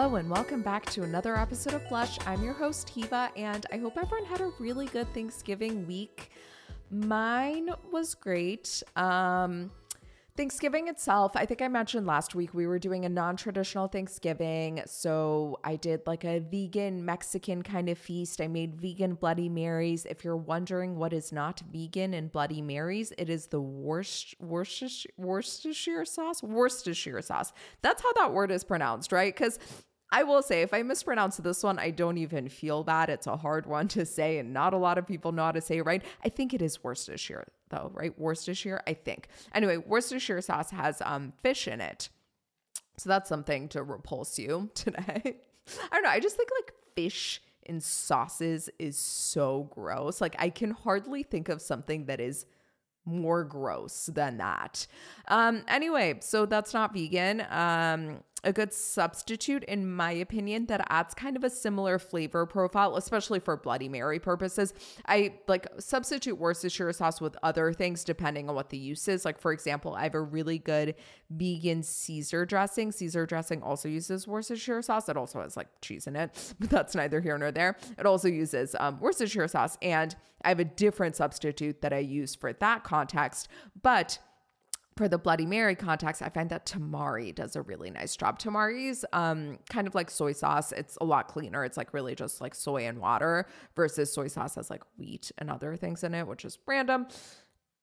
Hello and welcome back to another episode of Blush. I'm your host, Hiwa, and I hope everyone had a really good Thanksgiving week. Mine was great. Um, Thanksgiving itself, I think I mentioned last week we were doing a non traditional Thanksgiving. So I did like a vegan Mexican kind of feast. I made vegan Bloody Marys. If you're wondering what is not vegan in Bloody Marys, it is the Worcestershire sauce. Worcestershire sauce. That's how that word is pronounced, right? Because I will say, if I mispronounce this one, I don't even feel bad. It's a hard one to say, and not a lot of people know how to say it right. I think it is Worcestershire, though, right? Worcestershire, I think. Anyway, Worcestershire sauce has um, fish in it. So that's something to repulse you today. I don't know. I just think like fish in sauces is so gross. Like, I can hardly think of something that is more gross than that. Um, anyway, so that's not vegan. Um, a good substitute, in my opinion, that adds kind of a similar flavor profile, especially for Bloody Mary purposes. I like substitute Worcestershire sauce with other things depending on what the use is. Like, for example, I have a really good vegan Caesar dressing. Caesar dressing also uses Worcestershire sauce. It also has like cheese in it, but that's neither here nor there. It also uses um, Worcestershire sauce. And I have a different substitute that I use for that context. But for the Bloody Mary context, I find that tamari does a really nice job. Tamari's um, kind of like soy sauce. It's a lot cleaner. It's like really just like soy and water versus soy sauce has like wheat and other things in it, which is random.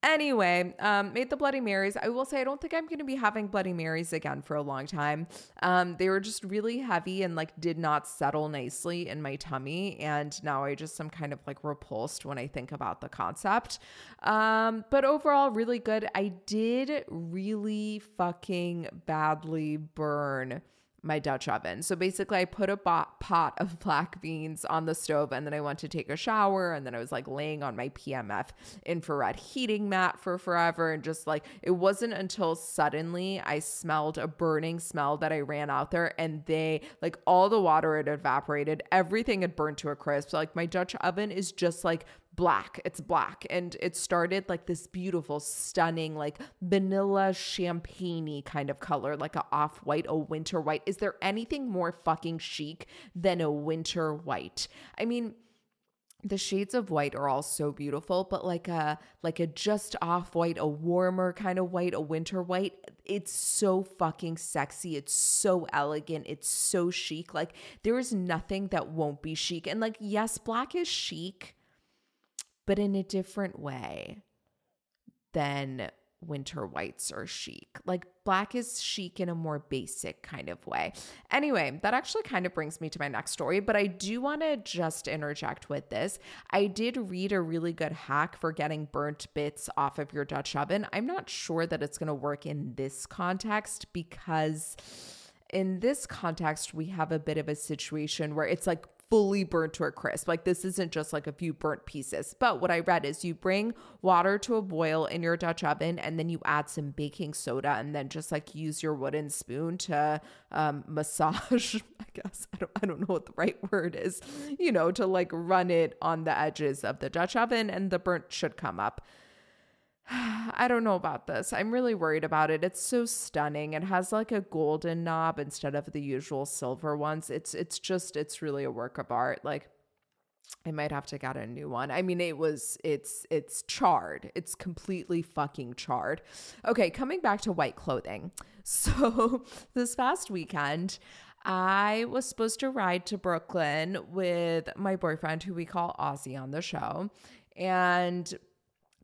Anyway, um, made the Bloody Marys. I will say I don't think I'm going to be having Bloody Marys again for a long time. Um, they were just really heavy and like did not settle nicely in my tummy, and now I just am kind of like repulsed when I think about the concept. Um, but overall, really good. I did really fucking badly burn my Dutch oven. So basically, I put a pot of black beans on the stove and then I went to take a shower. And then I was like laying on my PMF infrared heating mat for forever. And just like it wasn't until suddenly I smelled a burning smell that I ran out there and they like all the water had evaporated, everything had burned to a crisp. So, like my Dutch oven is just like black. It's black. And it started like this beautiful, stunning, like vanilla champagne kind of color, like a off white, a winter white. Is there anything more fucking chic than a winter white? I mean, the shades of white are all so beautiful but like a like a just off white a warmer kind of white a winter white it's so fucking sexy it's so elegant it's so chic like there is nothing that won't be chic and like yes black is chic but in a different way than winter whites are chic. Like black is chic in a more basic kind of way. Anyway, that actually kind of brings me to my next story, but I do want to just interject with this. I did read a really good hack for getting burnt bits off of your Dutch oven. I'm not sure that it's going to work in this context because in this context, we have a bit of a situation where it's like fully burnt to a crisp. Like this isn't just like a few burnt pieces. But what I read is you bring water to a boil in your Dutch oven and then you add some baking soda and then just like use your wooden spoon to um, massage, I guess. I don't, I don't know what the right word is, you know, to like run it on the edges of the Dutch oven and the burnt should come up. I don't know about this. I'm really worried about it. It's so stunning. It has like a golden knob instead of the usual silver ones. It's it's just it's really a work of art. Like I might have to get a new one. I mean, it was it's it's charred. It's completely fucking charred. Okay, coming back to white clothing. So, this past weekend, I was supposed to ride to Brooklyn with my boyfriend who we call Ozzy on the show. And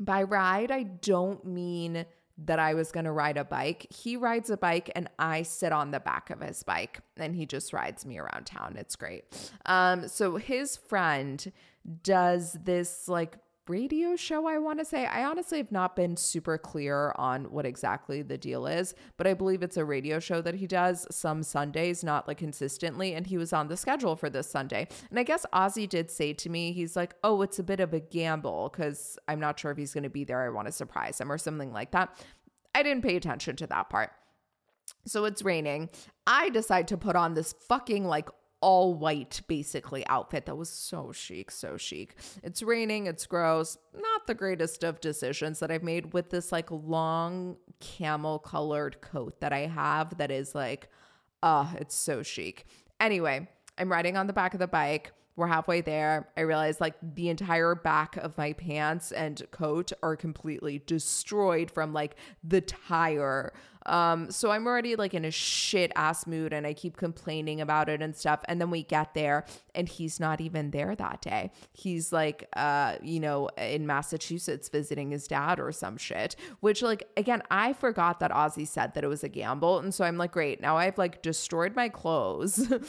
by ride, I don't mean that I was going to ride a bike. He rides a bike and I sit on the back of his bike and he just rides me around town. It's great. Um so his friend does this like radio show, I want to say. I honestly have not been super clear on what exactly the deal is, but I believe it's a radio show that he does some Sundays, not like consistently. And he was on the schedule for this Sunday. And I guess Ozzy did say to me, he's like, oh, it's a bit of a gamble because I'm not sure if he's going to be there. I want to surprise him or something like that. I didn't pay attention to that part. So it's raining. I decide to put on this fucking like all white basically outfit that was so chic, so chic. It's raining, it's gross. Not the greatest of decisions that I've made with this like long camel colored coat that I have that is like, uh, it's so chic. Anyway, I'm riding on the back of the bike. We're halfway there. I realize like the entire back of my pants and coat are completely destroyed from like the tire. Um, so I'm already like in a shit ass mood and I keep complaining about it and stuff. And then we get there and he's not even there that day. He's like, uh, you know, in Massachusetts visiting his dad or some shit, which like, again, I forgot that Ozzy said that it was a gamble. And so I'm like, great. Now I've like destroyed my clothes.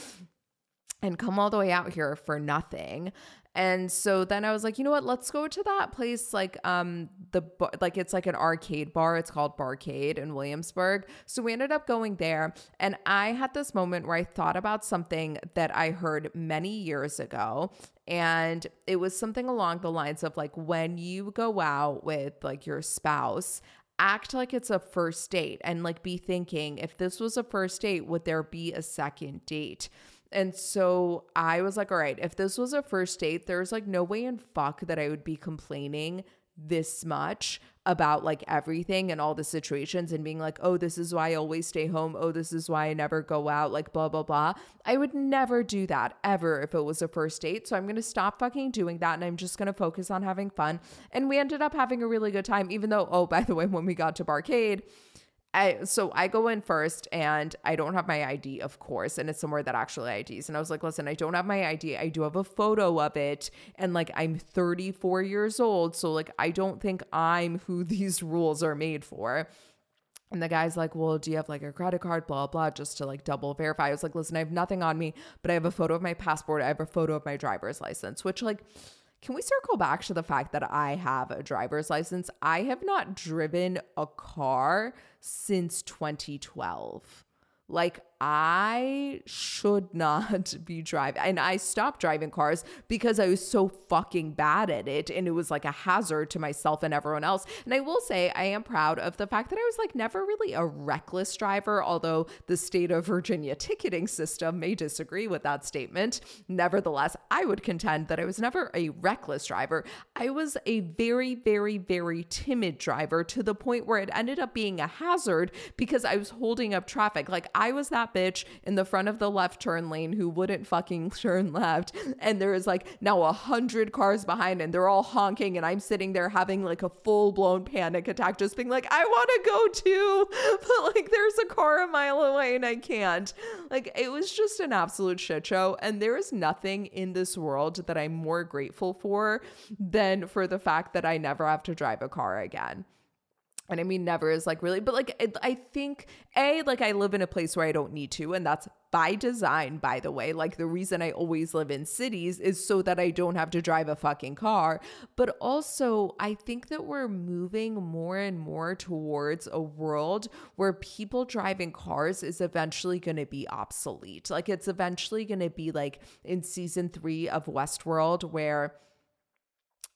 and come all the way out here for nothing. And so then I was like, you know what? Let's go to that place like um the like it's like an arcade bar. It's called Barcade in Williamsburg. So we ended up going there and I had this moment where I thought about something that I heard many years ago and it was something along the lines of like when you go out with like your spouse, act like it's a first date and like be thinking if this was a first date would there be a second date and so I was like, all right, if this was a first date, there's like no way in fuck that I would be complaining this much about like everything and all the situations and being like, oh, this is why I always stay home. Oh, this is why I never go out, like blah, blah, blah. I would never do that ever if it was a first date. So I'm going to stop fucking doing that and I'm just going to focus on having fun. And we ended up having a really good time, even though, oh, by the way, when we got to Barcade, I so I go in first and I don't have my ID, of course, and it's somewhere that actually IDs. And I was like, listen, I don't have my ID. I do have a photo of it. And like I'm 34 years old. So like I don't think I'm who these rules are made for. And the guy's like, Well, do you have like a credit card? Blah, blah, just to like double verify. I was like, Listen, I have nothing on me, but I have a photo of my passport. I have a photo of my driver's license, which like can we circle back to the fact that I have a driver's license? I have not driven a car since 2012. Like, I should not be driving. And I stopped driving cars because I was so fucking bad at it. And it was like a hazard to myself and everyone else. And I will say, I am proud of the fact that I was like never really a reckless driver, although the state of Virginia ticketing system may disagree with that statement. Nevertheless, I would contend that I was never a reckless driver. I was a very, very, very timid driver to the point where it ended up being a hazard because I was holding up traffic. Like, I was that bitch in the front of the left turn lane who wouldn't fucking turn left. And there is like now a hundred cars behind and they're all honking. And I'm sitting there having like a full blown panic attack, just being like, I want to go too. But like there's a car a mile away and I can't. Like it was just an absolute shit show. And there is nothing in this world that I'm more grateful for than for the fact that I never have to drive a car again and I mean, never is like really, but like, I think A, like, I live in a place where I don't need to, and that's by design, by the way. Like, the reason I always live in cities is so that I don't have to drive a fucking car. But also, I think that we're moving more and more towards a world where people driving cars is eventually going to be obsolete. Like, it's eventually going to be like in season three of Westworld, where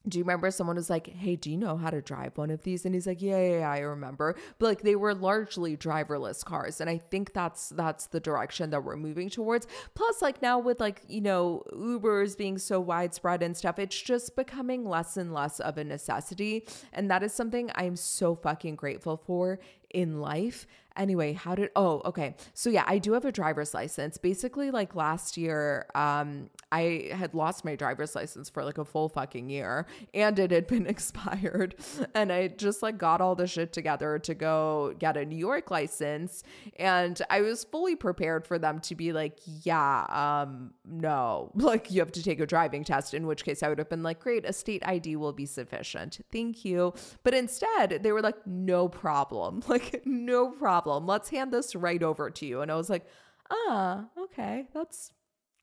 do you remember someone was like, Hey, do you know how to drive one of these? And he's like, Yeah, yeah, yeah, I remember. But like they were largely driverless cars. And I think that's that's the direction that we're moving towards. Plus, like now with like, you know, Ubers being so widespread and stuff, it's just becoming less and less of a necessity. And that is something I'm so fucking grateful for in life. Anyway, how did oh, okay. So yeah, I do have a driver's license. Basically, like last year, um, I had lost my driver's license for like a full fucking year and it had been expired. And I just like got all the shit together to go get a New York license. And I was fully prepared for them to be like, yeah, um, no, like you have to take a driving test, in which case I would have been like, great, a state ID will be sufficient. Thank you. But instead, they were like, no problem. Like, no problem. Let's hand this right over to you. And I was like, ah, okay, that's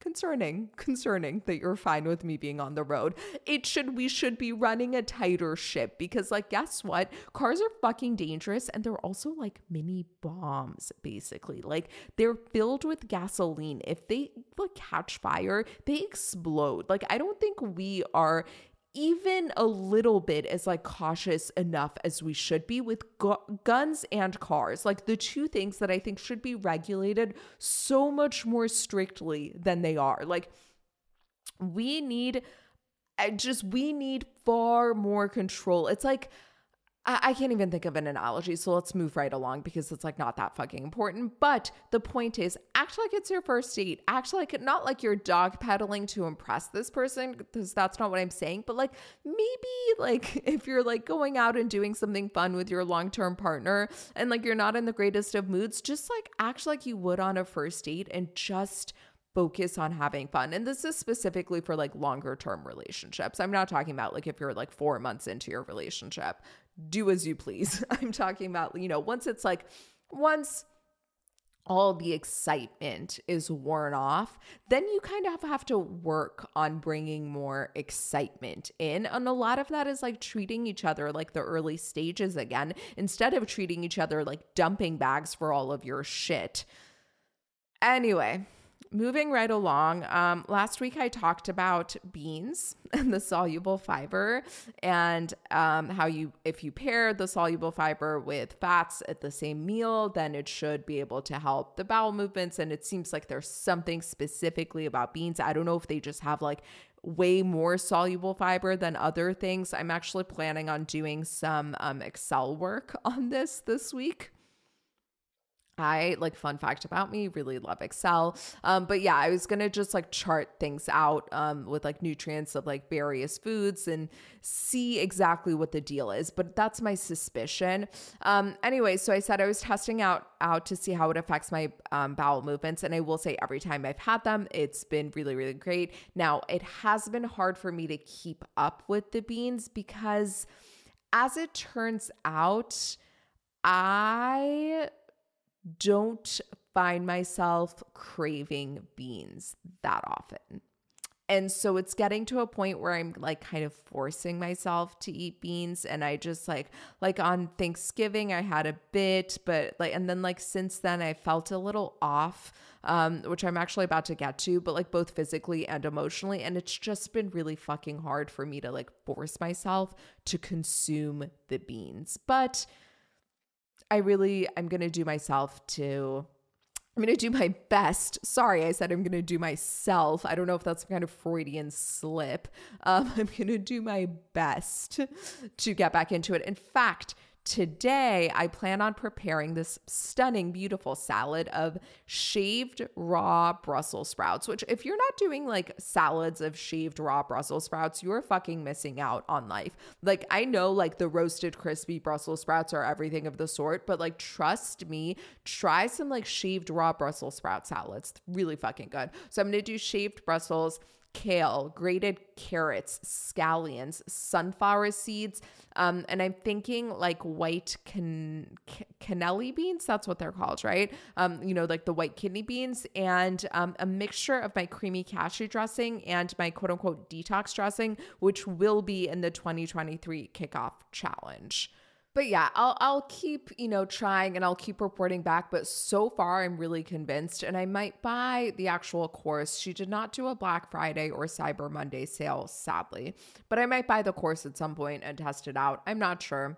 concerning concerning that you're fine with me being on the road. It should we should be running a tighter ship because like guess what? Cars are fucking dangerous and they're also like mini bombs basically. Like they're filled with gasoline. If they like catch fire they explode. Like i don't think we are even a little bit as like cautious enough as we should be with gu- guns and cars. Like the two things that i think should be regulated so much more strictly than they are. Like we need just we need far more control. It's like I, can't even think of an analogy. So let's move right along because it's like not that fucking important. But the point is, act like it's your first date. Act like not like you're dog pedaling to impress this person because that's not what I'm saying. But like maybe like if you're like going out and doing something fun with your long term partner and like you're not in the greatest of moods, just like act like you would on a first date and just focus on having fun. And this is specifically for like longer term relationships. I'm not talking about like if you're like four months into your relationship, do as you please. I'm talking about, you know, once it's like, once all the excitement is worn off, then you kind of have to work on bringing more excitement in. And a lot of that is like treating each other like the early stages again, instead of treating each other like dumping bags for all of your shit. Anyway, moving right along, um, last week I talked about beans and the soluble fiber, and um, how you, if you pair the soluble fiber with fats at the same meal, then it should be able to help the bowel movements. And it seems like there's something specifically about beans. I don't know if they just have like way more soluble fiber than other things. I'm actually planning on doing some um, Excel work on this this week. I like fun fact about me, really love Excel. Um, but yeah, I was gonna just like chart things out um, with like nutrients of like various foods and see exactly what the deal is. But that's my suspicion. Um, anyway, so I said I was testing out out to see how it affects my um, bowel movements, and I will say every time I've had them, it's been really really great. Now it has been hard for me to keep up with the beans because, as it turns out, I don't find myself craving beans that often. And so it's getting to a point where I'm like kind of forcing myself to eat beans. And I just like, like on Thanksgiving, I had a bit, but like, and then like since then, I felt a little off, um, which I'm actually about to get to, but like both physically and emotionally. And it's just been really fucking hard for me to like force myself to consume the beans. But I really, I'm going to do myself to I'm going to do my best. Sorry, I said I'm going to do myself. I don't know if that's kind of Freudian slip. Um, I'm going to do my best to get back into it. In fact, Today, I plan on preparing this stunning, beautiful salad of shaved raw Brussels sprouts, which, if you're not doing like salads of shaved raw Brussels sprouts, you're fucking missing out on life. Like, I know like the roasted crispy Brussels sprouts are everything of the sort, but like, trust me, try some like shaved raw Brussels sprout salads. Really fucking good. So, I'm gonna do shaved Brussels kale, grated carrots, scallions, sunflower seeds, um, and I'm thinking like white can cannelli beans. That's what they're called, right? Um, you know, like the white kidney beans, and um, a mixture of my creamy cashew dressing and my quote unquote detox dressing, which will be in the 2023 kickoff challenge but yeah, I'll I'll keep, you know, trying and I'll keep reporting back, but so far I'm really convinced and I might buy the actual course. She did not do a Black Friday or Cyber Monday sale, sadly, but I might buy the course at some point and test it out. I'm not sure.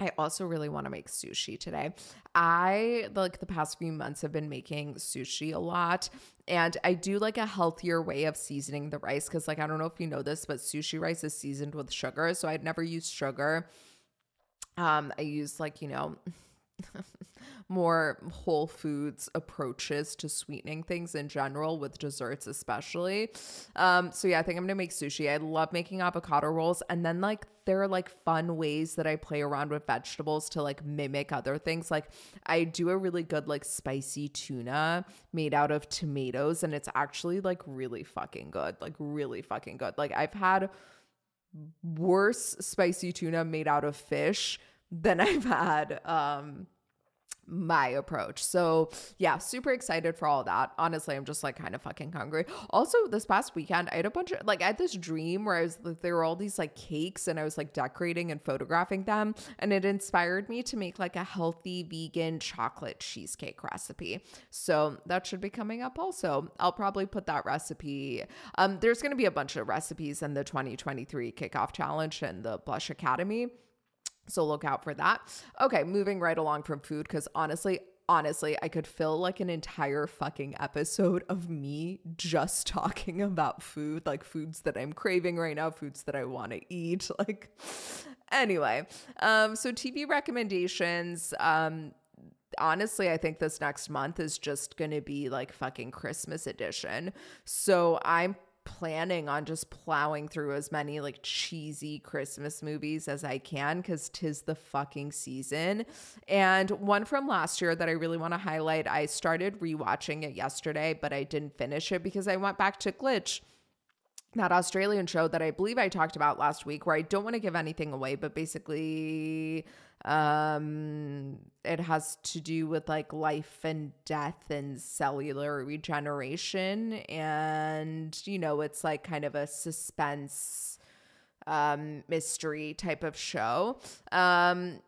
I also really want to make sushi today. I like the past few months have been making sushi a lot and I do like a healthier way of seasoning the rice cuz like I don't know if you know this but sushi rice is seasoned with sugar so I'd never use sugar um, I use like, you know, more whole foods approaches to sweetening things in general with desserts especially. Um so yeah i think i'm gonna make sushi. I love making avocado rolls and then like there are like fun ways that i play around with vegetables to like mimic other things. Like i do a really good like spicy tuna made out of tomatoes and it's actually like really fucking good like really fucking good. Like i've had worse spicy tuna made out of fish than I've had um my approach. So, yeah, super excited for all that. Honestly, I'm just like kind of fucking hungry. Also, this past weekend, I had a bunch of like I had this dream where I was like, there were all these like cakes and I was like decorating and photographing them and it inspired me to make like a healthy vegan chocolate cheesecake recipe. So, that should be coming up also. I'll probably put that recipe um there's going to be a bunch of recipes in the 2023 kickoff challenge and the Blush Academy. So look out for that. Okay, moving right along from food because honestly, honestly, I could fill like an entire fucking episode of me just talking about food, like foods that I'm craving right now, foods that I want to eat. Like, anyway, um, so TV recommendations. Um, honestly, I think this next month is just going to be like fucking Christmas edition. So I'm planning on just plowing through as many like cheesy Christmas movies as I can because tis the fucking season. And one from last year that I really want to highlight, I started rewatching it yesterday, but I didn't finish it because I went back to Glitch that Australian show that I believe I talked about last week, where I don't want to give anything away, but basically, um, it has to do with like life and death and cellular regeneration. And, you know, it's like kind of a suspense um mystery type of show. Um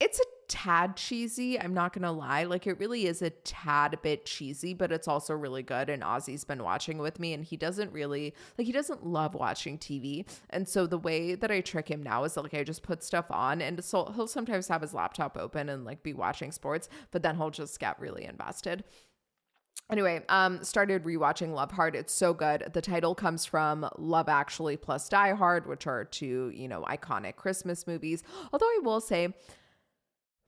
it's a tad cheesy. I'm not gonna lie. Like it really is a tad bit cheesy, but it's also really good. And Ozzy's been watching with me, and he doesn't really like he doesn't love watching TV. And so the way that I trick him now is that, like I just put stuff on, and so he'll sometimes have his laptop open and like be watching sports, but then he'll just get really invested. Anyway, um, started rewatching Love Hard. It's so good. The title comes from Love Actually plus Die Hard, which are two, you know, iconic Christmas movies. Although I will say,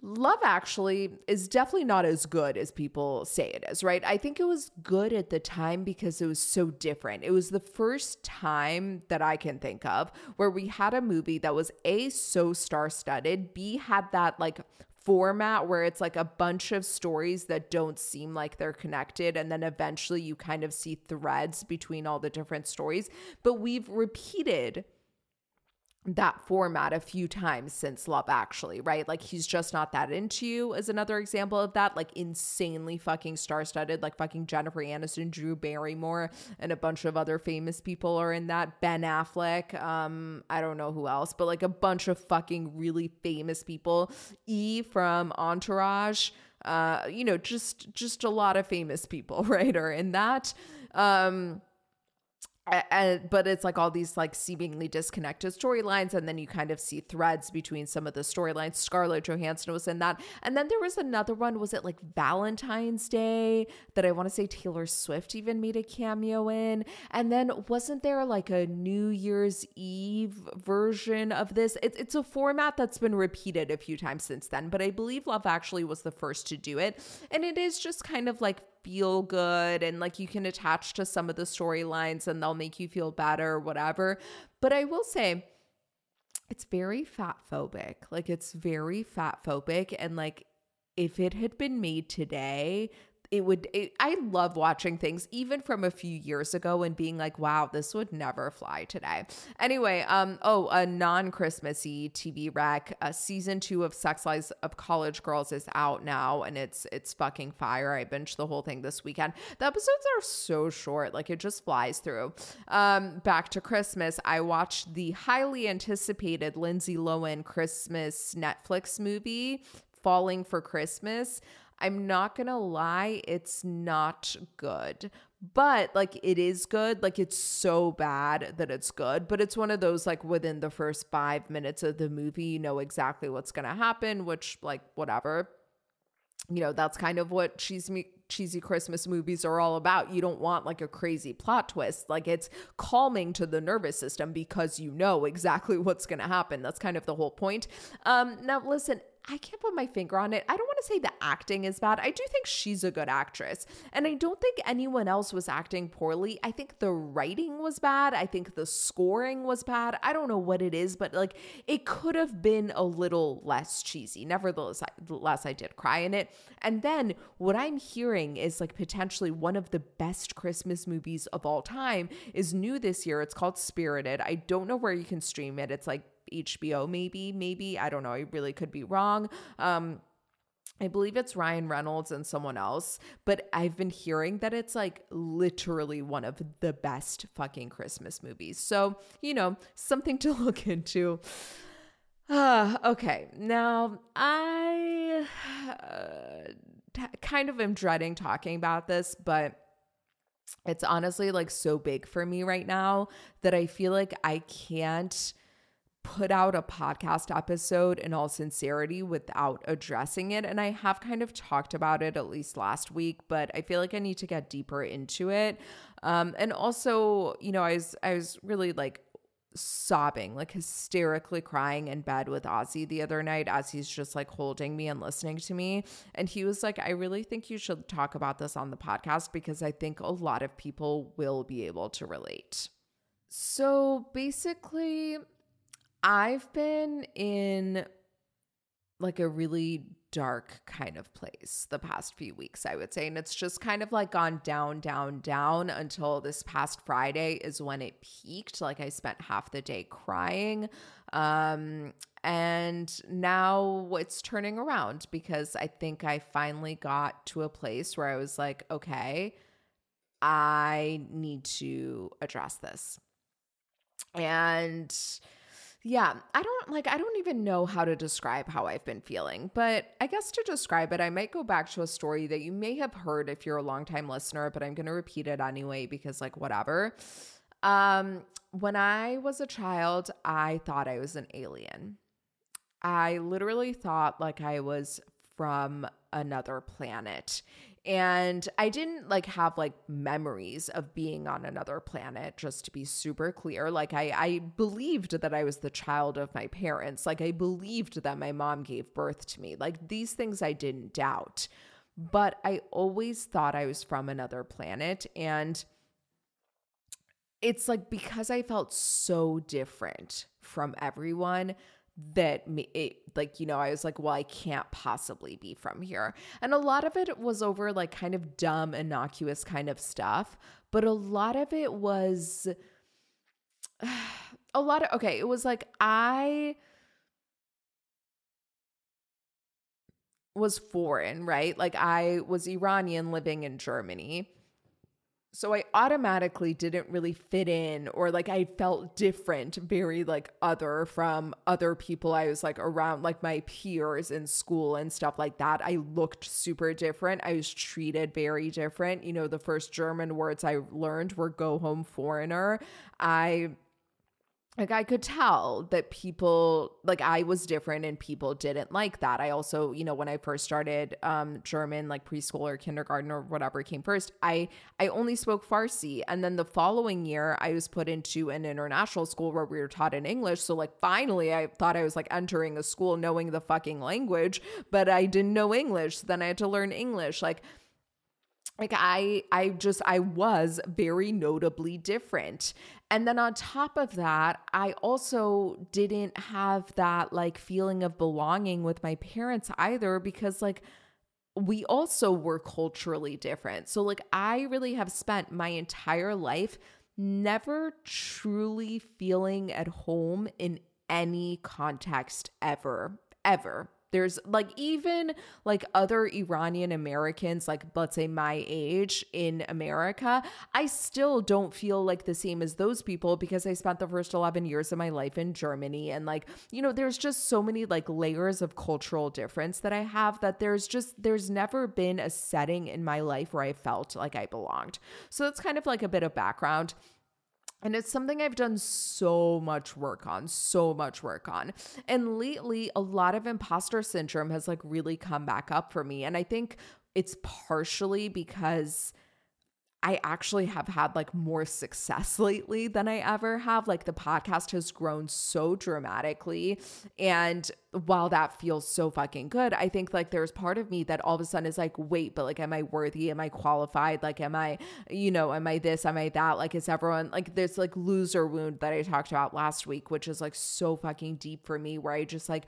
Love Actually is definitely not as good as people say it is, right? I think it was good at the time because it was so different. It was the first time that I can think of where we had a movie that was A, so star studded, B, had that like format where it's like a bunch of stories that don't seem like they're connected and then eventually you kind of see threads between all the different stories but we've repeated that format a few times since Love Actually, right? Like he's just not that into you is another example of that. Like insanely fucking star-studded, like fucking Jennifer Aniston, Drew Barrymore, and a bunch of other famous people are in that. Ben Affleck, um, I don't know who else, but like a bunch of fucking really famous people. E from Entourage, uh, you know, just just a lot of famous people, right? Are in that. Um and, but it's like all these like seemingly disconnected storylines and then you kind of see threads between some of the storylines. Scarlett johansson was in that. And then there was another one. Was it like valentine's day that i want to say taylor swift even made a cameo in? And then wasn't there like a new year's eve version of this? It, it's a format that's been repeated a few times since then but i believe love actually was the first to do it. And it is just kind of like feel good and like you can attach to some of the storylines and they'll make you feel better or whatever. But I will say, it's very fat phobic. Like it's very fat phobic. And like if it had been made today, it would it, i love watching things even from a few years ago and being like wow this would never fly today. Anyway um oh a non-christmassy tv rec uh, season two of sex lives of college girls is out now and it's it's fucking fire. I binged the whole thing this weekend. The episodes are so short like it just flies through. Um back to christmas. I watched the highly anticipated lindsay lohan christmas netflix movie falling for christmas I'm not going to lie, it's not good. But like it is good. Like it's so bad that it's good. But it's one of those like within the first five minutes of the movie, you know exactly what's going to happen, which like whatever. You know, that's kind of what cheesy, cheesy Christmas movies are all about. You don't want like a crazy plot twist. Like it's calming to the nervous system because you know exactly what's going to happen. That's kind of the whole point. Um, now, listen, I can't put my finger on it. I don't want to say the acting is bad. I do think she's a good actress. And I don't think anyone else was acting poorly. I think the writing was bad. I think the scoring was bad. I don't know what it is, but like it could have been a little less cheesy. Nevertheless, I, I did cry in it. And then what I'm hearing is like potentially one of the best Christmas movies of all time is new this year. It's called Spirited. I don't know where you can stream it. It's like HBO, maybe, maybe. I don't know. I really could be wrong. Um, I believe it's Ryan Reynolds and someone else, but I've been hearing that it's like literally one of the best fucking Christmas movies. So, you know, something to look into. Uh, okay, now I uh, t- kind of am dreading talking about this, but it's honestly like so big for me right now that I feel like I can't put out a podcast episode in all sincerity without addressing it. And I have kind of talked about it at least last week, but I feel like I need to get deeper into it. Um, and also, you know, I was I was really like sobbing, like hysterically crying in bed with Ozzy the other night as he's just like holding me and listening to me. And he was like, I really think you should talk about this on the podcast because I think a lot of people will be able to relate. So basically, I've been in like a really dark kind of place the past few weeks, I would say. And it's just kind of like gone down, down, down until this past Friday is when it peaked. Like I spent half the day crying. Um, and now it's turning around because I think I finally got to a place where I was like, okay, I need to address this. And yeah, I don't like, I don't even know how to describe how I've been feeling, but I guess to describe it, I might go back to a story that you may have heard if you're a longtime listener, but I'm going to repeat it anyway because, like, whatever. Um, when I was a child, I thought I was an alien. I literally thought like I was from another planet. And I didn't like have like memories of being on another planet, just to be super clear. Like I, I believed that I was the child of my parents. Like I believed that my mom gave birth to me. Like these things I didn't doubt. But I always thought I was from another planet. And it's like because I felt so different from everyone, that it, like you know i was like well i can't possibly be from here. And a lot of it was over like kind of dumb innocuous kind of stuff but a lot of it was a lot of okay it was like i was foreign right? Like i was iranian living in germany so I automatically didn't really fit in or like I felt different, very like other from other people I was like around, like my peers in school and stuff like that. I looked super different. I was treated very different. You know, the first German words I learned were go home foreigner. I like I could tell that people like I was different and people didn't like that. I also, you know, when I first started um German like preschool or kindergarten or whatever came first, I I only spoke Farsi and then the following year I was put into an international school where we were taught in English. So like finally I thought I was like entering a school knowing the fucking language, but I didn't know English. So then I had to learn English. Like like i i just i was very notably different. And then on top of that i also didn't have that like feeling of belonging with my parents either because like we also were culturally different. So like i really have spent my entire life never truly feeling at home in any context ever ever there's like even like other Iranian Americans, like let's say my age in America, I still don't feel like the same as those people because I spent the first 11 years of my life in Germany. And like, you know, there's just so many like layers of cultural difference that I have that there's just, there's never been a setting in my life where I felt like I belonged. So that's kind of like a bit of background. And it's something I've done so much work on, so much work on. And lately, a lot of imposter syndrome has like really come back up for me. And I think it's partially because I actually have had like more success lately than I ever have. Like the podcast has grown so dramatically. And while that feels so fucking good, I think like there's part of me that all of a sudden is like, wait, but like, am I worthy? Am I qualified? Like, am I, you know, am I this? Am I that? Like, is everyone like this like loser wound that I talked about last week, which is like so fucking deep for me, where I just like,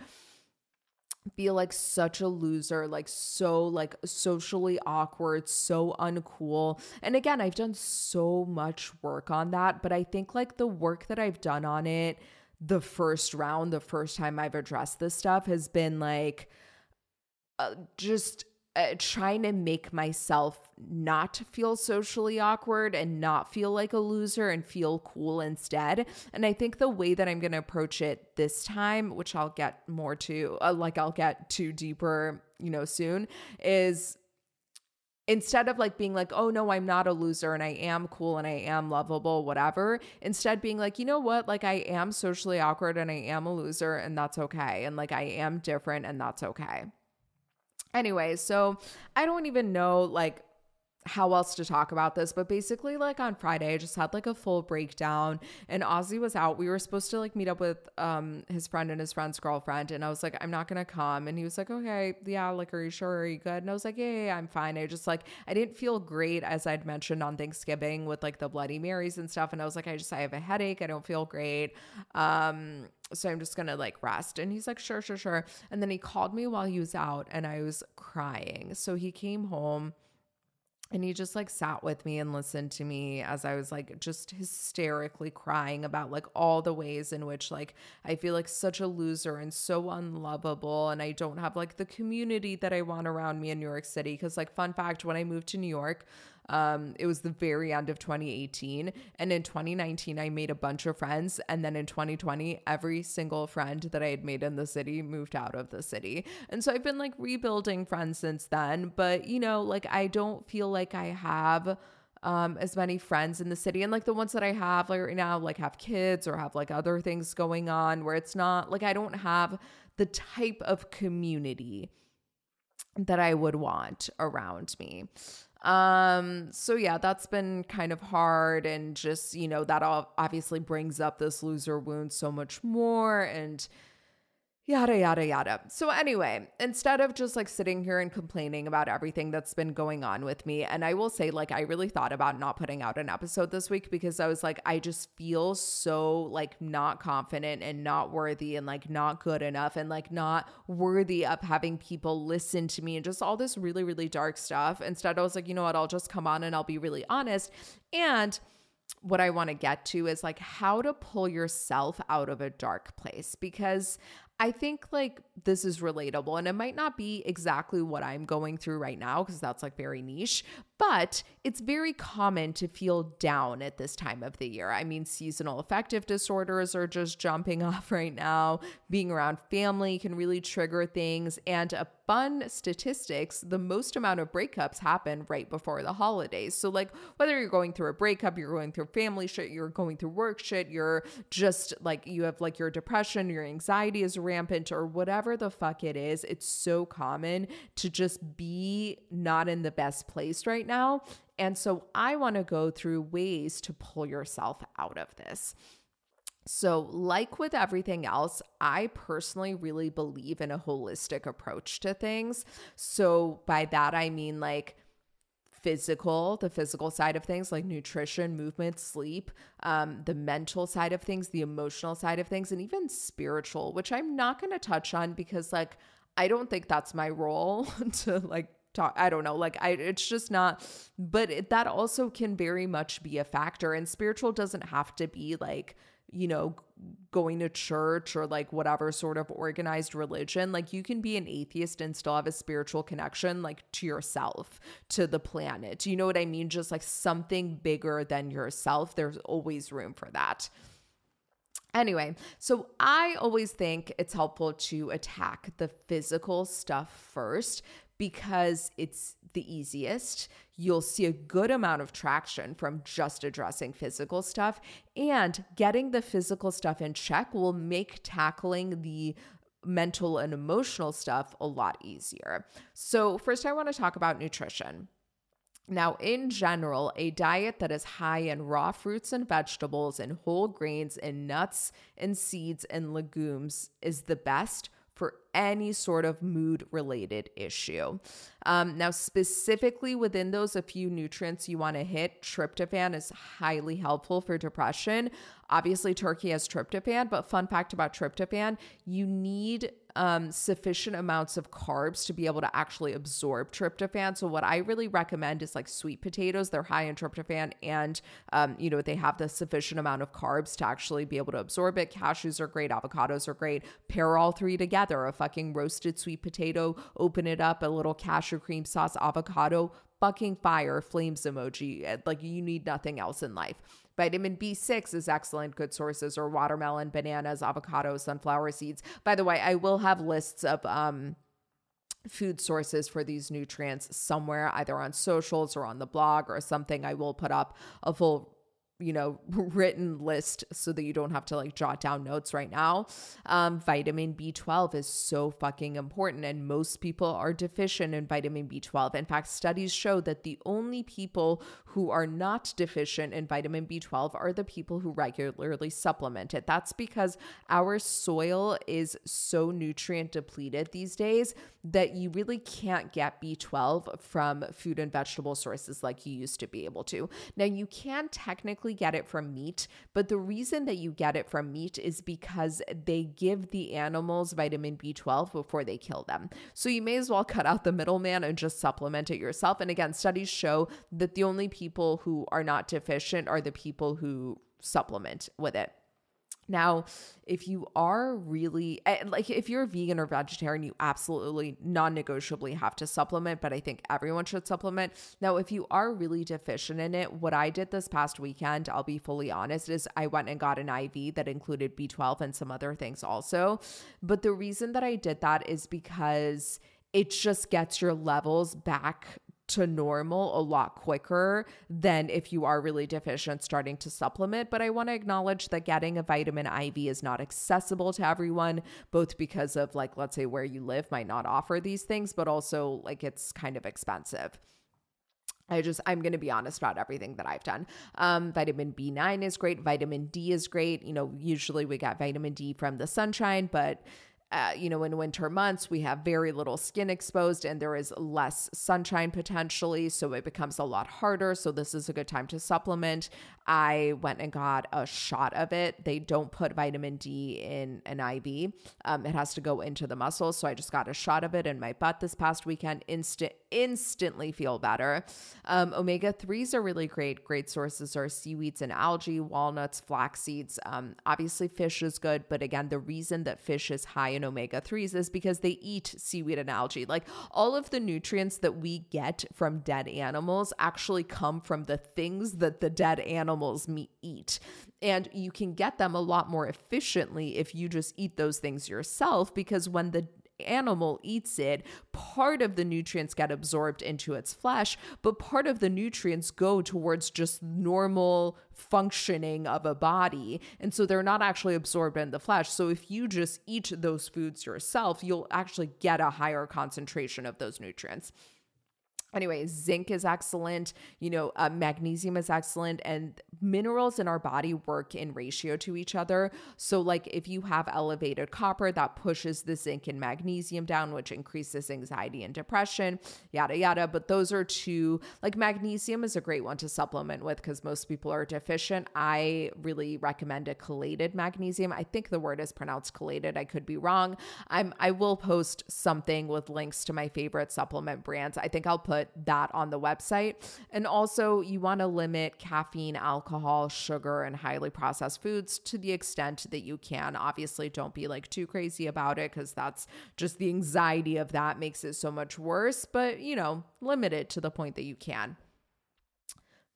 feel like such a loser, like so like socially awkward, so uncool. And again, I've done so much work on that, but I think like the work that I've done on it the first round, the first time I've addressed this stuff has been like uh, just uh, trying to make myself not feel socially awkward and not feel like a loser and feel cool instead. And I think the way that I'm going to approach it this time, which I'll get more to, uh, like I'll get to deeper, you know, soon, is instead of like being like, oh no, I'm not a loser and I am cool and I am lovable, whatever, instead being like, you know what, like I am socially awkward and I am a loser and that's okay. And like I am different and that's okay. Anyway, so I don't even know like how else to talk about this, but basically, like on Friday, I just had like a full breakdown, and Ozzy was out. We were supposed to like meet up with um his friend and his friend's girlfriend, and I was like, I'm not gonna come, and he was like, Okay, yeah, like, are you sure? Are you good? And I was like, Yeah, yeah, yeah I'm fine. I just like I didn't feel great as I'd mentioned on Thanksgiving with like the Bloody Marys and stuff, and I was like, I just I have a headache. I don't feel great. Um, so I'm just gonna like rest. And he's like, sure, sure, sure. And then he called me while he was out, and I was crying. So he came home and he just like sat with me and listened to me as I was like just hysterically crying about like all the ways in which like I feel like such a loser and so unlovable. And I don't have like the community that I want around me in New York City. Cuz like fun fact when I moved to New York um, it was the very end of 2018. And in 2019, I made a bunch of friends. And then in 2020, every single friend that I had made in the city moved out of the city. And so I've been like rebuilding friends since then. But, you know, like I don't feel like I have um as many friends in the city and like the ones that I have like right now like have kids or have like other things going on where it's not like I don't have the type of community that I would want around me. Um, so yeah, that's been kind of hard and just, you know, that all obviously brings up this loser wound so much more and yada, yada, yada. So, anyway, instead of just like sitting here and complaining about everything that's been going on with me, and I will say, like, I really thought about not putting out an episode this week because I was like, I just feel so like not confident and not worthy and like not good enough and like not worthy of having people listen to me and just all this really, really dark stuff. Instead, I was like, you know what? I'll just come on and I'll be really honest. And what I want to get to is like how to pull yourself out of a dark place because I think like this is relatable and it might not be exactly what I'm going through right now because that's like very niche, but it's very common to feel down at this time of the year. I mean, seasonal affective disorders are just jumping off right now. Being around family can really trigger things. And a fun statistics the most amount of breakups happen right before the holidays. So, like, whether you're going through a breakup, you're going through family shit, you're going through work shit, you're just like, you have like your depression, your anxiety is rampant, or whatever the fuck it is, it's so common to just be not in the best place right now. And so I want to go through ways to pull yourself out of this. So, like with everything else, I personally really believe in a holistic approach to things. So, by that, I mean like physical, the physical side of things, like nutrition, movement, sleep, um, the mental side of things, the emotional side of things, and even spiritual, which I'm not going to touch on because, like, I don't think that's my role to like talk i don't know like i it's just not but it, that also can very much be a factor and spiritual doesn't have to be like you know going to church or like whatever sort of organized religion like you can be an atheist and still have a spiritual connection like to yourself to the planet. You know what i mean? Just like something bigger than yourself. There's always room for that. Anyway, so I always think it's helpful to attack the physical stuff first because it's the easiest. You'll see a good amount of traction from just addressing physical stuff, and getting the physical stuff in check will make tackling the mental and emotional stuff a lot easier. So, first, I want to talk about nutrition. Now, in general, a diet that is high in raw fruits and vegetables and whole grains and nuts and seeds and legumes is the best for any sort of mood related issue. Um, now, specifically within those, a few nutrients you want to hit, tryptophan is highly helpful for depression. Obviously, turkey has tryptophan, but fun fact about tryptophan, you need um, sufficient amounts of carbs to be able to actually absorb tryptophan. So, what I really recommend is like sweet potatoes. They're high in tryptophan and, um, you know, they have the sufficient amount of carbs to actually be able to absorb it. Cashews are great, avocados are great. Pair all three together a fucking roasted sweet potato, open it up, a little cashew cream sauce, avocado, fucking fire, flames emoji. Like, you need nothing else in life. Vitamin B6 is excellent, good sources, are watermelon, bananas, avocados, sunflower seeds. By the way, I will have lists of um, food sources for these nutrients somewhere, either on socials or on the blog or something. I will put up a full you know, written list so that you don't have to like jot down notes right now. Um, vitamin B12 is so fucking important, and most people are deficient in vitamin B12. In fact, studies show that the only people who are not deficient in vitamin B12 are the people who regularly supplement it. That's because our soil is so nutrient depleted these days that you really can't get B12 from food and vegetable sources like you used to be able to. Now, you can technically get it from meat, but the reason that you get it from meat is because they give the animals vitamin B12 before they kill them. So you may as well cut out the middleman and just supplement it yourself. And again, studies show that the only people who are not deficient are the people who supplement with it. Now, if you are really eh, like if you're a vegan or vegetarian, you absolutely non-negotiably have to supplement, but I think everyone should supplement. Now, if you are really deficient in it, what I did this past weekend, I'll be fully honest, is I went and got an IV that included B12 and some other things also. But the reason that I did that is because it just gets your levels back to normal a lot quicker than if you are really deficient starting to supplement. But I want to acknowledge that getting a vitamin IV is not accessible to everyone, both because of, like, let's say where you live might not offer these things, but also like it's kind of expensive. I just, I'm going to be honest about everything that I've done. Um, vitamin B9 is great. Vitamin D is great. You know, usually we get vitamin D from the sunshine, but uh, you know, in winter months, we have very little skin exposed and there is less sunshine potentially. So it becomes a lot harder. So this is a good time to supplement. I went and got a shot of it. They don't put vitamin D in an IV, um, it has to go into the muscle. So I just got a shot of it in my butt this past weekend. Instant, instantly feel better. Um, omega 3s are really great. Great sources are seaweeds and algae, walnuts, flax seeds. Um, obviously, fish is good. But again, the reason that fish is high omega 3s is because they eat seaweed and algae. Like all of the nutrients that we get from dead animals actually come from the things that the dead animals eat. And you can get them a lot more efficiently if you just eat those things yourself because when the animal eats it, part of the nutrients get absorbed into its flesh, but part of the nutrients go towards just normal functioning of a body. And so they're not actually absorbed in the flesh. So if you just eat those foods yourself, you'll actually get a higher concentration of those nutrients anyway zinc is excellent you know uh, magnesium is excellent and minerals in our body work in ratio to each other. So like if you have elevated copper that pushes the zinc and magnesium down which increases anxiety and depression yada yada. But those are two like magnesium is a great one to supplement with because most people are deficient. I really recommend a chelated magnesium. I think the word is pronounced chelated. I could be wrong. I'm i will post something with links to my favorite supplement brands. I think i'll put put that on the website. And also, you want to limit caffeine, alcohol, sugar, and highly processed foods to the extent that you can. Obviously, don't be like too crazy about it because that's just the anxiety of that makes it so much worse. But, you know, limit it to the point that you can.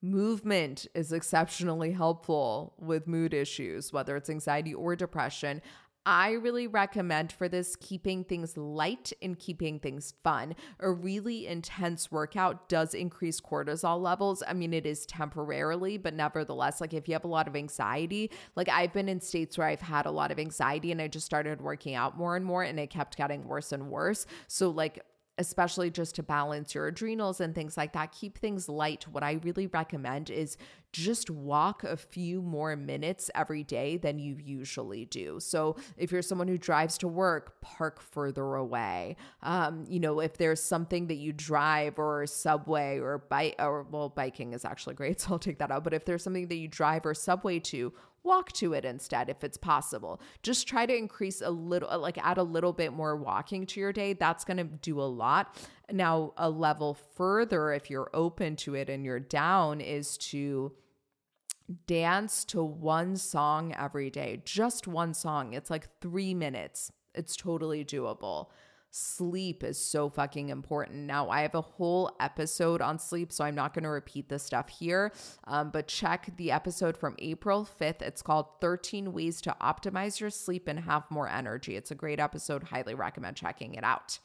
Movement is exceptionally helpful with mood issues, whether it's anxiety or depression. I really recommend for this keeping things light and keeping things fun. A really intense workout does increase cortisol levels. I mean, it is temporarily, but nevertheless, like if you have a lot of anxiety, like I've been in states where I've had a lot of anxiety and I just started working out more and more and it kept getting worse and worse. So, like, especially just to balance your adrenals and things like that. Keep things light. What I really recommend is just walk a few more minutes every day than you usually do. So, if you're someone who drives to work, park further away. Um, you know, if there's something that you drive or subway or bike, or well, biking is actually great, so I'll take that out. But if there's something that you drive or subway to, walk to it instead if it's possible. Just try to increase a little, uh, like add a little bit more walking to your day. That's going to do a lot. Now, a level further, if you're open to it and you're down, is to dance to one song every day, just one song. It's like three minutes. It's totally doable sleep is so fucking important. Now, I have a whole episode on sleep, so I'm not going to repeat this stuff here, um, but check the episode from April 5th. It's called 13 Ways to Optimize Your Sleep and Have More Energy. It's a great episode. Highly recommend checking it out.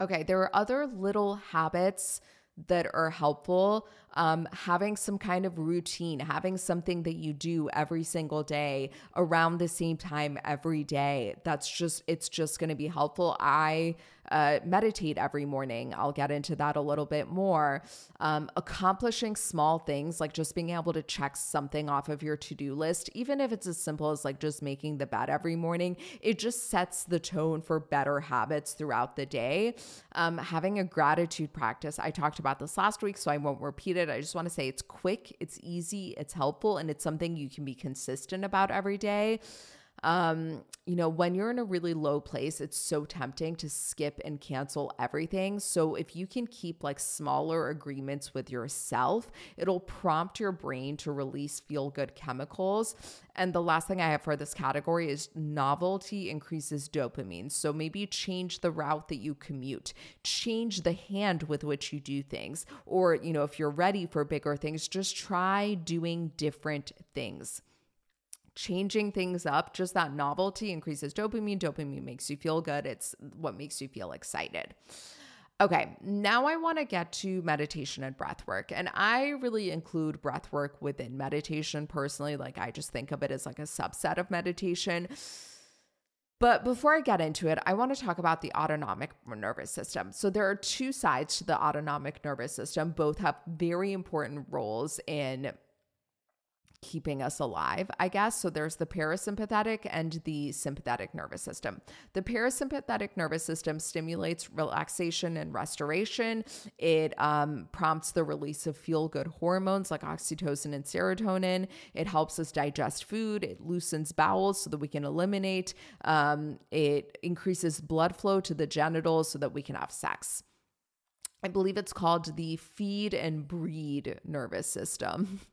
Okay, there are other little habits that are helpful. Um, having some kind of routine, having something that you do every single day around the same time every day. That's just, it's just going to be helpful. I uh, meditate every morning. I'll get into that a little bit more. Um, accomplishing small things like just being able to check something off of your to do list, even if it's as simple as like just making the bed every morning, it just sets the tone for better habits throughout the day. Um, having a gratitude practice, I talked about this last week, so I won't repeat it. I just want to say it's quick, it's easy, it's helpful, and it's something you can be consistent about every day um, you know, when you're in a really low place, it's so tempting to skip and cancel everything. So if you can keep like smaller agreements with yourself, it'll prompt your brain to release feel good chemicals. And the last thing I have for this category is novelty increases dopamine. So maybe change the route that you commute, change the hand with which you do things. Or, you know, if you're ready for bigger things, just try doing different things changing things up, just that novelty increases dopamine. Dopamine makes you feel good. It's what makes you feel excited. Okay, now I want to get to meditation and breath work. And I really include breath work within meditation personally. Like, I just think of it as like a subset of meditation. But before I get into it, I want to talk about the autonomic nervous system. So, there are two sides to the autonomic nervous system. Both have very important roles in keeping us alive, I guess. So there's the parasympathetic and the sympathetic nervous system. The parasympathetic nervous system stimulates relaxation and restoration. It um, prompts the release of feel good hormones like oxytocin and serotonin. It helps us digest food. It loosens bowels so that we can eliminate. Um, it increases blood flow to the genitals so that we can have sex. I believe it's called the feed and breed nervous system.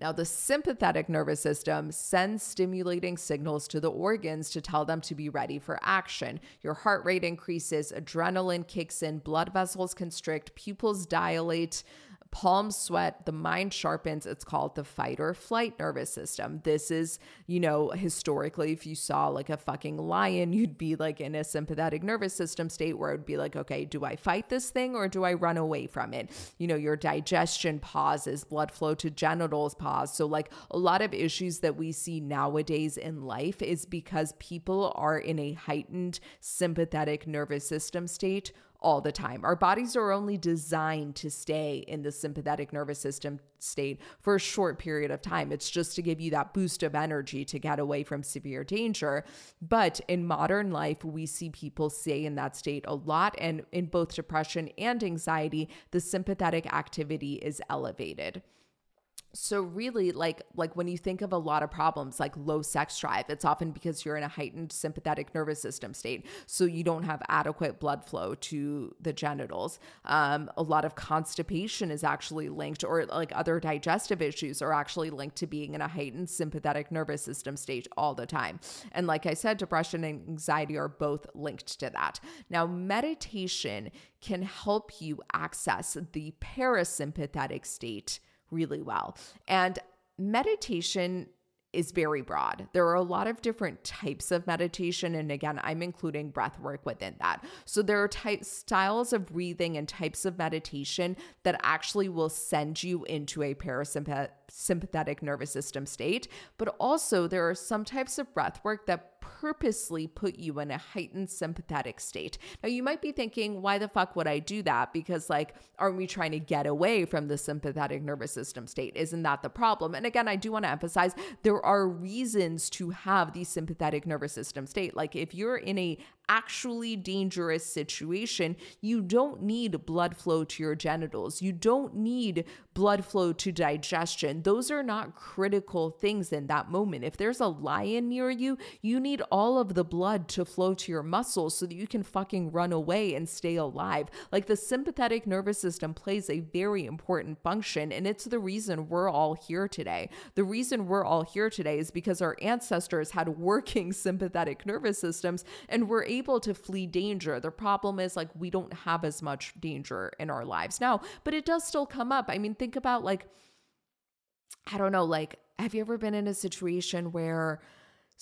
Now, the sympathetic nervous system sends stimulating signals to the organs to tell them to be ready for action. Your heart rate increases, adrenaline kicks in, blood vessels constrict, pupils dilate palms sweat, the mind sharpens. It's called the fight or flight nervous system. This is, you know, historically, if you saw like a fucking lion, you'd be like in a sympathetic nervous system state where it would be like, okay, do I fight this thing or do I run away from it? You know, your digestion pauses, blood flow to genitals pause. So, like a lot of issues that we see nowadays in life is because people are in a heightened sympathetic nervous system state all the time. Our bodies are only designed to stay in the sympathetic nervous system state for a short period of time. It's just to give you that boost of energy to get away from severe danger. But in modern life, we see people stay in that state a lot. And in both depression and anxiety, the sympathetic activity is elevated so really like like when you think of a lot of problems like low sex drive it's often because you're in a heightened sympathetic nervous system state. So you don't have adequate blood flow to the genitals. Um, a lot of constipation is actually linked or like other digestive issues are actually linked to being in a heightened sympathetic nervous system state all the time. And like i said depression and anxiety are both linked to that. Now meditation can help you access the parasympathetic state really well. And meditation is very broad. There are a lot of different types of meditation. And again, I'm including breath work within that. So there are types, styles of breathing and types of meditation that actually will send you into a parasympathetic nervous system state. But also, there are some types of breath work that purposely put you in a heightened sympathetic state. Now, you might be thinking, why the fuck would I do that? Because, like, aren't we trying to get away from the sympathetic nervous system state? Isn't that the problem? And again, I do want to emphasize there are reasons to have the sympathetic nervous system state. Like, if you're in a actually dangerous situation, you don't need blood flow to your genitals. You don't need blood flow to digestion. Those are not critical things in that moment. If there's a lion near you, you need all of the blood to flow to your muscles so that you can fucking run away and stay alive. Like the sympathetic nervous system plays a very important function, and it's the reason we're all here today. The reason we're all here today is because our ancestors had working sympathetic nervous systems and were able able to flee danger. The problem is like we don't have as much danger in our lives now, but it does still come up. I mean, think about like, I don't know, like, have you ever been in a situation where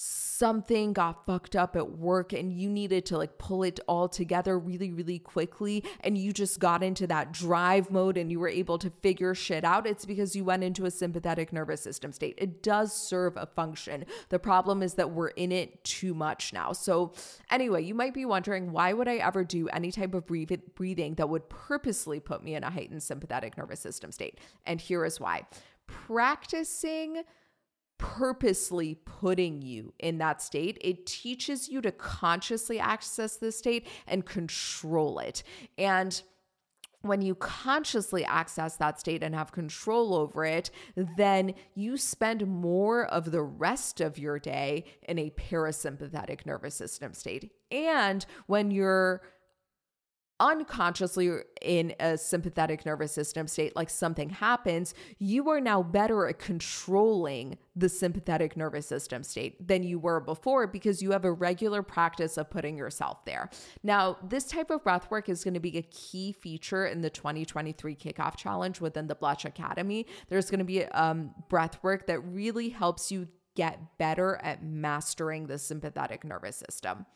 something got fucked up at work and you needed to like pull it all together really, really quickly, and you just got into that drive mode and you were able to figure shit out, it's because you went into a sympathetic nervous system state. It does serve a function. The problem is that we're in it too much now. So, anyway, you might be wondering why would I ever do any type of breathing that would purposely put me in a heightened sympathetic nervous system state? And here is why. Practicing purposely putting you in that state. It teaches you to consciously access this state and control it. And when you consciously access that state and have control over it, then you spend more of the rest of your day in a parasympathetic nervous system state. And when you're unconsciously in a sympathetic nervous system state, like something happens, you are now better at controlling the sympathetic nervous system state than you were before because you have a regular practice of putting yourself there. Now, this type of breath work is going to be a key feature in the 2023 kickoff challenge within the Blush Academy. There's going to be um, breath work that really helps you get better at mastering the sympathetic nervous system.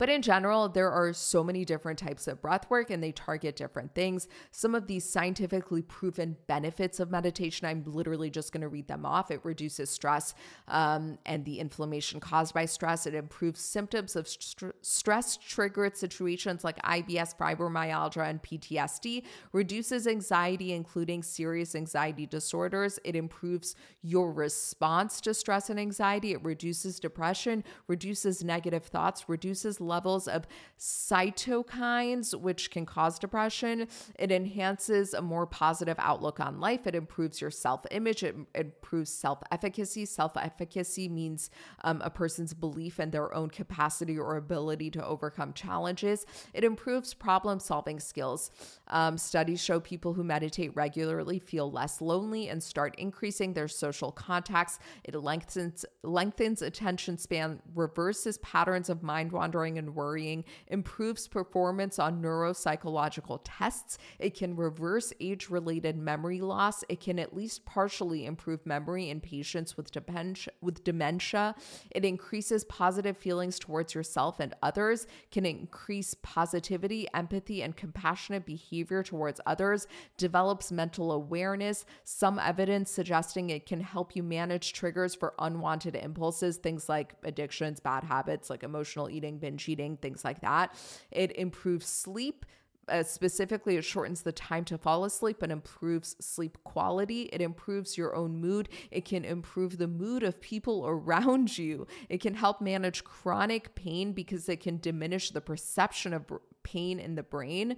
But in general, there are so many different types of breath work and they target different things. Some of these scientifically proven benefits of meditation, I'm literally just going to read them off. It reduces stress um, and the inflammation caused by stress. It improves symptoms of st- stress triggered situations like IBS, fibromyalgia, and PTSD, reduces anxiety, including serious anxiety disorders. It improves your response to stress and anxiety. It reduces depression, reduces negative thoughts, reduces reduces levels of cytokines, which can cause depression. It enhances a more positive outlook on life. It improves your self image. It, improves self efficacy. Self efficacy means um, a person's belief in their own capacity or ability to overcome challenges. It improves problem solving skills. Um, studies show people who meditate regularly feel less lonely and start increasing their social contacts. It lengthens lengthens attention span, reverses patterns of mind wandering wandering and worrying, improves performance on neuropsychological tests. It can reverse age related memory loss. It can at least partially improve memory in patients with, dementia, with dementia. It increases positive feelings towards yourself and others, can increase positivity, empathy, and compassionate behavior towards others, develops mental awareness. Some evidence suggesting it can help you manage triggers for unwanted impulses, things like addictions, bad habits, like emotional eating, binge eating, things like that. It improves sleep. Uh, specifically, it shortens the time to fall asleep and improves sleep quality. It improves your own mood. It can improve the mood of people around you. It can help manage chronic pain because it can diminish the perception of pain in the brain,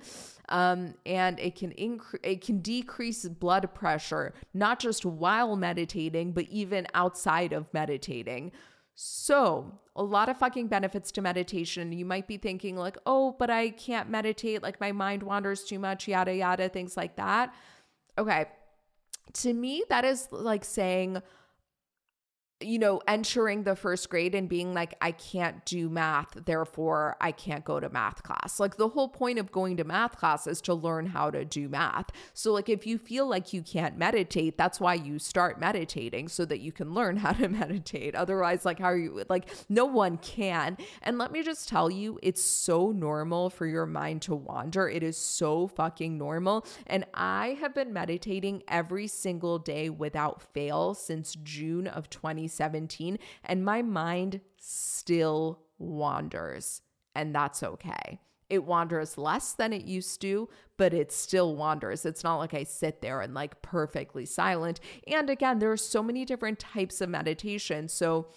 um, and it can increase. It can decrease blood pressure not just while meditating, but even outside of meditating. So, a lot of fucking benefits to meditation. You might be thinking, like, oh, but I can't meditate. Like, my mind wanders too much, yada, yada, things like that. Okay. To me, that is like saying, you know, entering the first grade and being like, I can't do math, therefore I can't go to math class. Like, the whole point of going to math class is to learn how to do math. So, like, if you feel like you can't meditate, that's why you start meditating so that you can learn how to meditate. Otherwise, like, how are you, like, no one can. And let me just tell you, it's so normal for your mind to wander. It is so fucking normal. And I have been meditating every single day without fail since June of 2020. 2017, and my mind still wanders, and that's okay. It wanders less than it used to, but it still wanders. It's not like I sit there and like perfectly silent. And again, there are so many different types of meditation. So,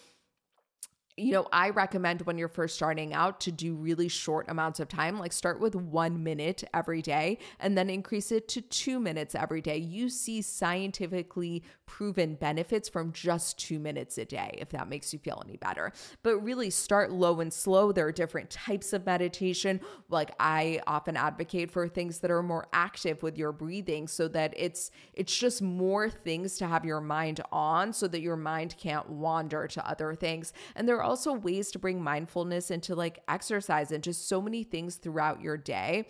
you know, I recommend when you're first starting out to do really short amounts of time, like start with one minute every day and then increase it to two minutes every day. You see scientifically proven benefits from just two minutes a day, if that makes you feel any better. But really start low and slow. There are different types of meditation. Like I often advocate for things that are more active with your breathing so that it's it's just more things to have your mind on so that your mind can't wander to other things. And there are also ways to bring mindfulness into like exercise and just so many things throughout your day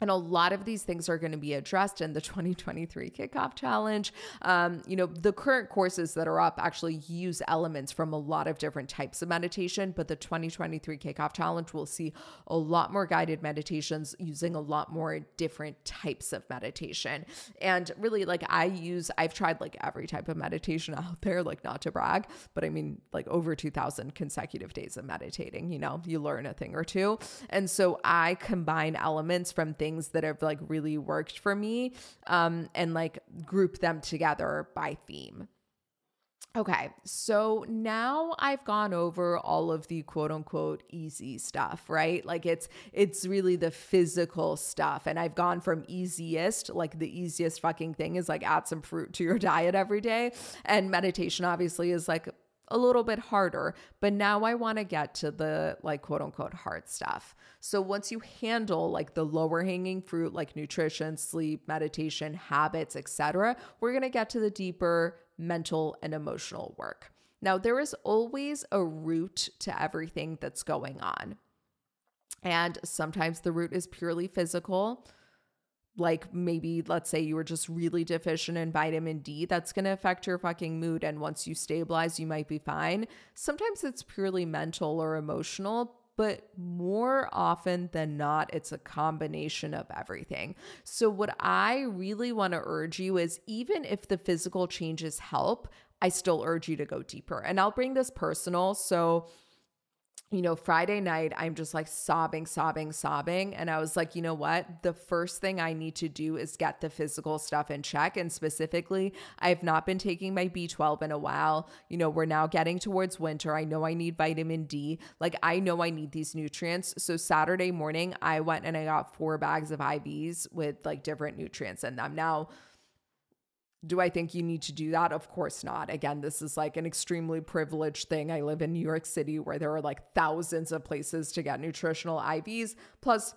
And a lot of these things are going to be addressed in the 2023 kickoff challenge. Um, you know, the current courses that are up actually use elements from a lot of different types of meditation, but the 2023 kickoff challenge will see a lot more guided meditations using a lot more different types of meditation. And really, like, I use, I've tried like every type of meditation out there, like, not to brag, but I mean, like, over 2,000 consecutive days of meditating, you know, you learn a thing or two. And so I combine elements from things things that have like really worked for me um, and like group them together by theme. Okay, so now I've gone over all of the quote unquote easy stuff, right? Like it's it's really the physical stuff and I've gone from easiest, like the easiest fucking thing is like add some fruit to your diet every day and meditation obviously is like a little bit harder, but now I want to get to the like quote unquote hard stuff. So once you handle like the lower hanging fruit like nutrition, sleep, meditation, habits, etc., we're going to get to the deeper mental and emotional work. Now there is always a root to everything that's going on. And sometimes the root is purely physical like maybe let's say you were just really deficient in vitamin D, that's going to affect your fucking mood. And once you stabilize, you might be fine. Sometimes it's purely mental or emotional, but more often than not, it's a combination of everything. So, what I really want to urge you is even if the physical changes help, I still urge you to go deeper. And I'll bring this personal. So, you know, Friday night, I'm just like sobbing, sobbing, sobbing. And I was like, you know what? The first thing I need to do is get the physical stuff in check. And specifically, I have not been taking my B12 in a while. You know, we're now getting towards winter. I know I need vitamin D. Like, I know I need these nutrients. So, Saturday morning, I went and I got four bags of IVs with like different nutrients in them. Now, do I think you need to do that? Of course not. Again, this is like an extremely privileged thing. I live in New York City where there are like thousands of places to get nutritional IVs. Plus,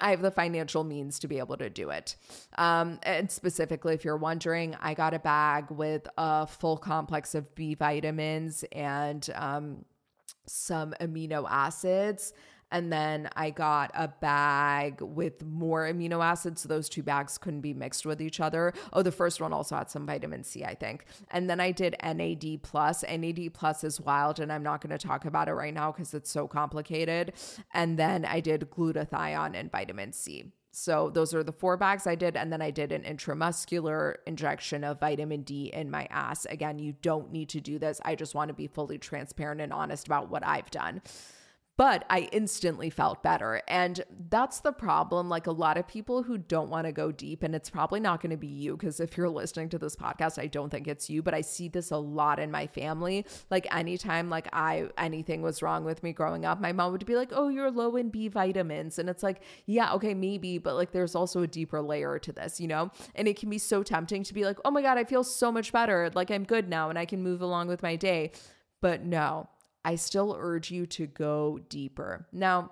I have the financial means to be able to do it. Um, and specifically, if you're wondering, I got a bag with a full complex of B vitamins and um, some amino acids and then I got a bag with more amino acids. So those two bags couldn't be mixed with each other. Oh, the first one also had some vitamin C, I think. And then I did NAD plus. NAD plus is wild, and I'm not going to talk about it right now because it's so complicated. And then I did glutathione and vitamin C. So those are the four bags I did. And then I did an intramuscular injection of vitamin D in my ass. Again, you don't need to do this. I just want to be fully transparent and honest about what I've done but I instantly felt better. And that's the problem. Like a lot of people who don't want to go deep, and it's probably not going to be you, because if you're listening to this podcast, I don't think it's you, but I see this a lot in my family. Like anytime like I anything was wrong with me growing up, my mom would be like, Oh, you're low in B vitamins. And it's like, yeah, okay, maybe, but like there's also a deeper layer to this, you know? And it can be so tempting to be like, oh my God, I feel so much better. Like I'm good now and I can move along with my day. But no, I still urge you to go deeper. Now,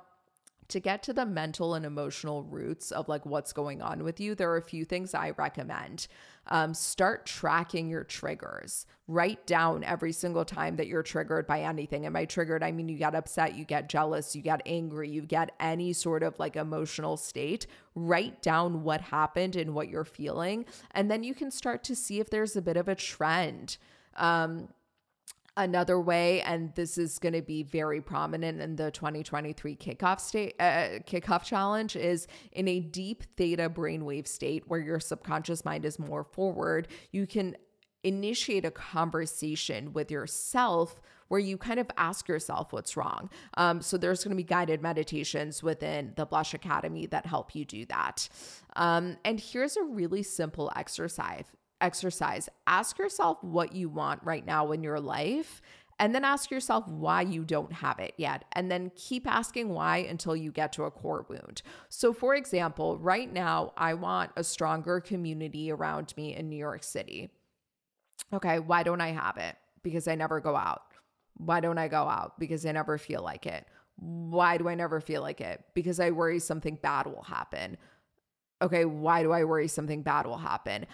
to get to the mental and emotional roots of like what's going on with you, there are a few things I recommend. Um, start tracking your triggers. Write down every single time that you're triggered by anything. And by triggered, I mean you get upset, you get jealous, you get angry, you get any sort of like emotional state. Write down what happened and what you're feeling. And then you can start to see if there's a bit of a trend. Um, Another way, and this is going to be very prominent in the 2023 kickoff state uh, kickoff challenge, is in a deep theta brainwave state where your subconscious mind is more forward. You can initiate a conversation with yourself where you kind of ask yourself what's wrong. Um, so there's going to be guided meditations within the Blush Academy that help you do that. Um, and here's a really simple exercise exercise. Ask yourself what you want right now in your life. And then ask yourself why you don't have it yet. And then keep asking why until you get to a core wound. So, for example, right now, I want a stronger community around me in New York City. Okay, why don't I have it? Because I never go out. Why don't I go out? Because I never feel like it. Why do I never feel like it? Because I worry something bad will happen. Okay, why do I worry something bad will happen?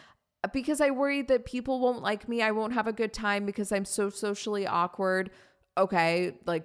Because I worry that people won't like me. I won't have a good time because I'm so socially awkward. Okay, like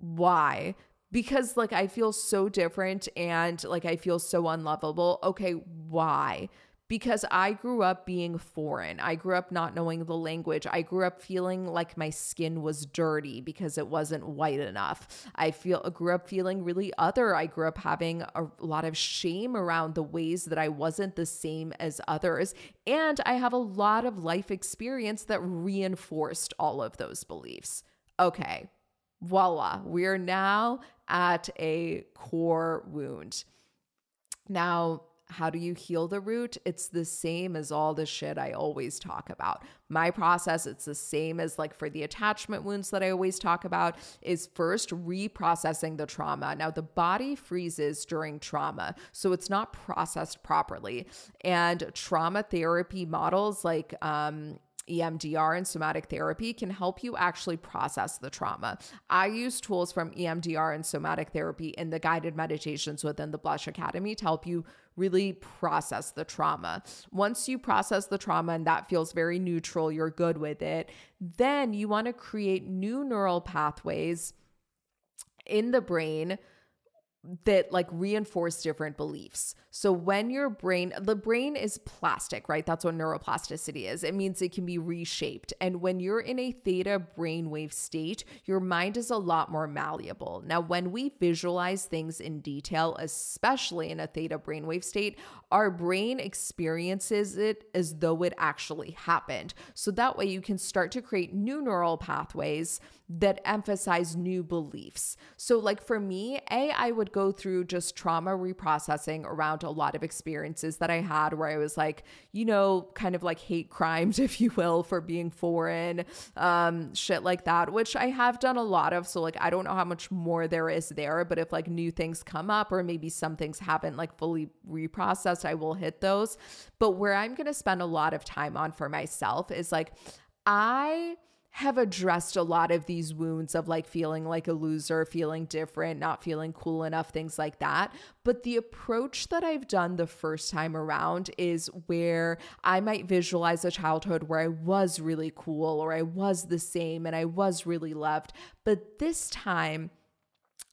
why? because like I feel so different and like I feel so unlovable. Okay, why? Because I grew up being foreign. I grew up not knowing the language. I grew up feeling like my skin was dirty because it wasn't white enough. I feel grew up feeling really other. I grew up having a lot of shame around the ways that I wasn't the same as others. And I have a lot of life experience that reinforced all of those beliefs. Okay, voila, we are now at a core wound. Now, how do you heal the root? It's the same as all the shit I always talk about. My process, it's the same as like for the attachment wounds that I always talk about, is first reprocessing the trauma. Now, the body freezes during trauma, so it's not processed properly. And trauma therapy models like, um, EMDR and somatic therapy can help you actually process the trauma. I use tools from EMDR and somatic therapy in the guided meditations within the Blush Academy to help you really process the trauma. Once you process the trauma and that feels very neutral, you're good with it, then you want to create new neural pathways in the brain that like reinforce different beliefs. So when your brain, the brain is plastic, right? That's what neuroplasticity is. It means it can be reshaped. And when you're in a theta brainwave state, your mind is a lot more malleable. Now, when we visualize things in detail, especially in a theta brainwave state, our brain experiences it as though it actually happened. So that way you can start to create new neural pathways that emphasize new beliefs. So, like for me, A, I would go through just trauma reprocessing around a lot of experiences that I had where I was like, you know, kind of like hate crimes, if you will, for being foreign, um, shit like that, which I have done a lot of. So, like, I don't know how much more there is there, but if like new things come up or maybe some things haven't like fully reprocessed, I will hit those. But where I'm going to spend a lot of time on for myself is like, I have addressed a lot of these wounds of like feeling like a loser, feeling different, not feeling cool enough, things like that. But the approach that I've done the first time around is where I might visualize a childhood where I was really cool or I was the same and I was really loved. But this time,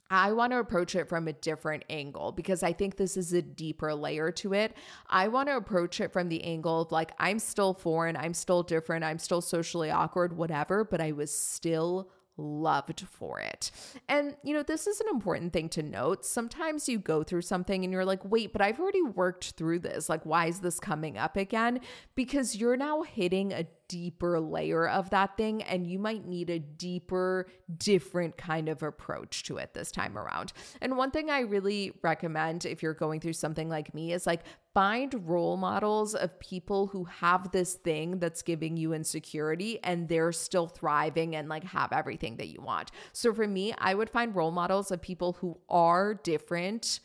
I want to approach it from a different angle because I think this is a deeper layer to it. I want to approach it from the angle of like, I'm still foreign, I'm still different, I'm still socially awkward, whatever, but I was still loved for it. And, you know, this is an important thing to note. Sometimes you go through something and you're like, wait, but I've already worked through this. Like, why is this coming up again? Because you're now hitting a deeper layer of that thing and you might need a deeper different kind of approach to it this time around. And one thing I really recommend if you're going through something like me is like find role models of people who have this thing that's giving you insecurity and they're still thriving and like have everything that you want. So for me, I would find role models of people who are different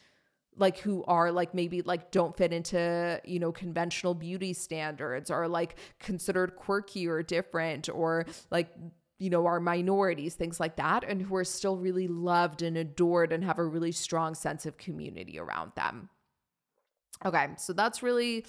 like who are like maybe like don't fit into you know conventional beauty standards or like considered quirky or different or like you know are minorities things like that and who are still really loved and adored and have a really strong sense of community around them okay so that's really